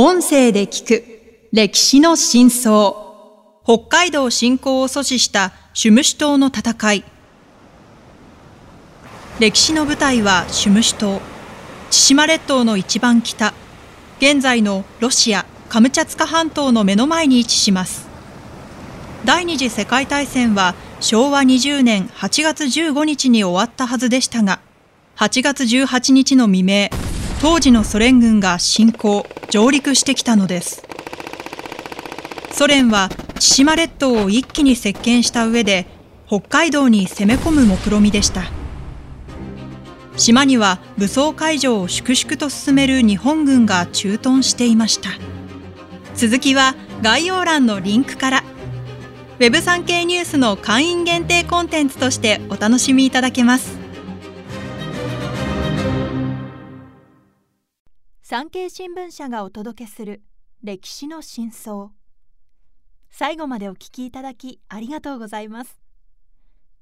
音声で聞く歴史の真相。北海道侵攻を阻止したシュムシュ島の戦い。歴史の舞台はシュムシュ島。千島列島の一番北。現在のロシアカムチャツカ半島の目の前に位置します。第二次世界大戦は昭和20年8月15日に終わったはずでしたが8月18日の未明当時のソ連軍が侵攻上陸してきたのです。ソ連は千島列島を一気に席巻した上で北海道に攻め込む目論みでした。島には武装解除を粛々と進める日本軍が駐屯していました。続きは概要欄のリンクから。Web3 系ニュースの会員限定コンテンツとしてお楽しみいただけます。産経新聞社がお届けする歴史の真相。最後までお聞きいただきありがとうございます。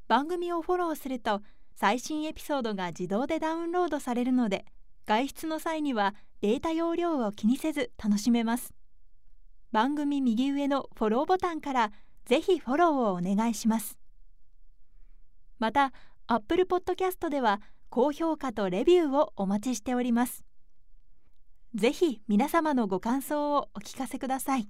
番組をフォローすると最新エピソードが自動でダウンロードされるので外出の際にはデータ容量を気にせず楽しめます。番組右上のフォローボタンからぜひフォローをお願いします。また Apple Podcast では高評価とレビューをお待ちしております。ぜひ皆様のご感想をお聞かせください。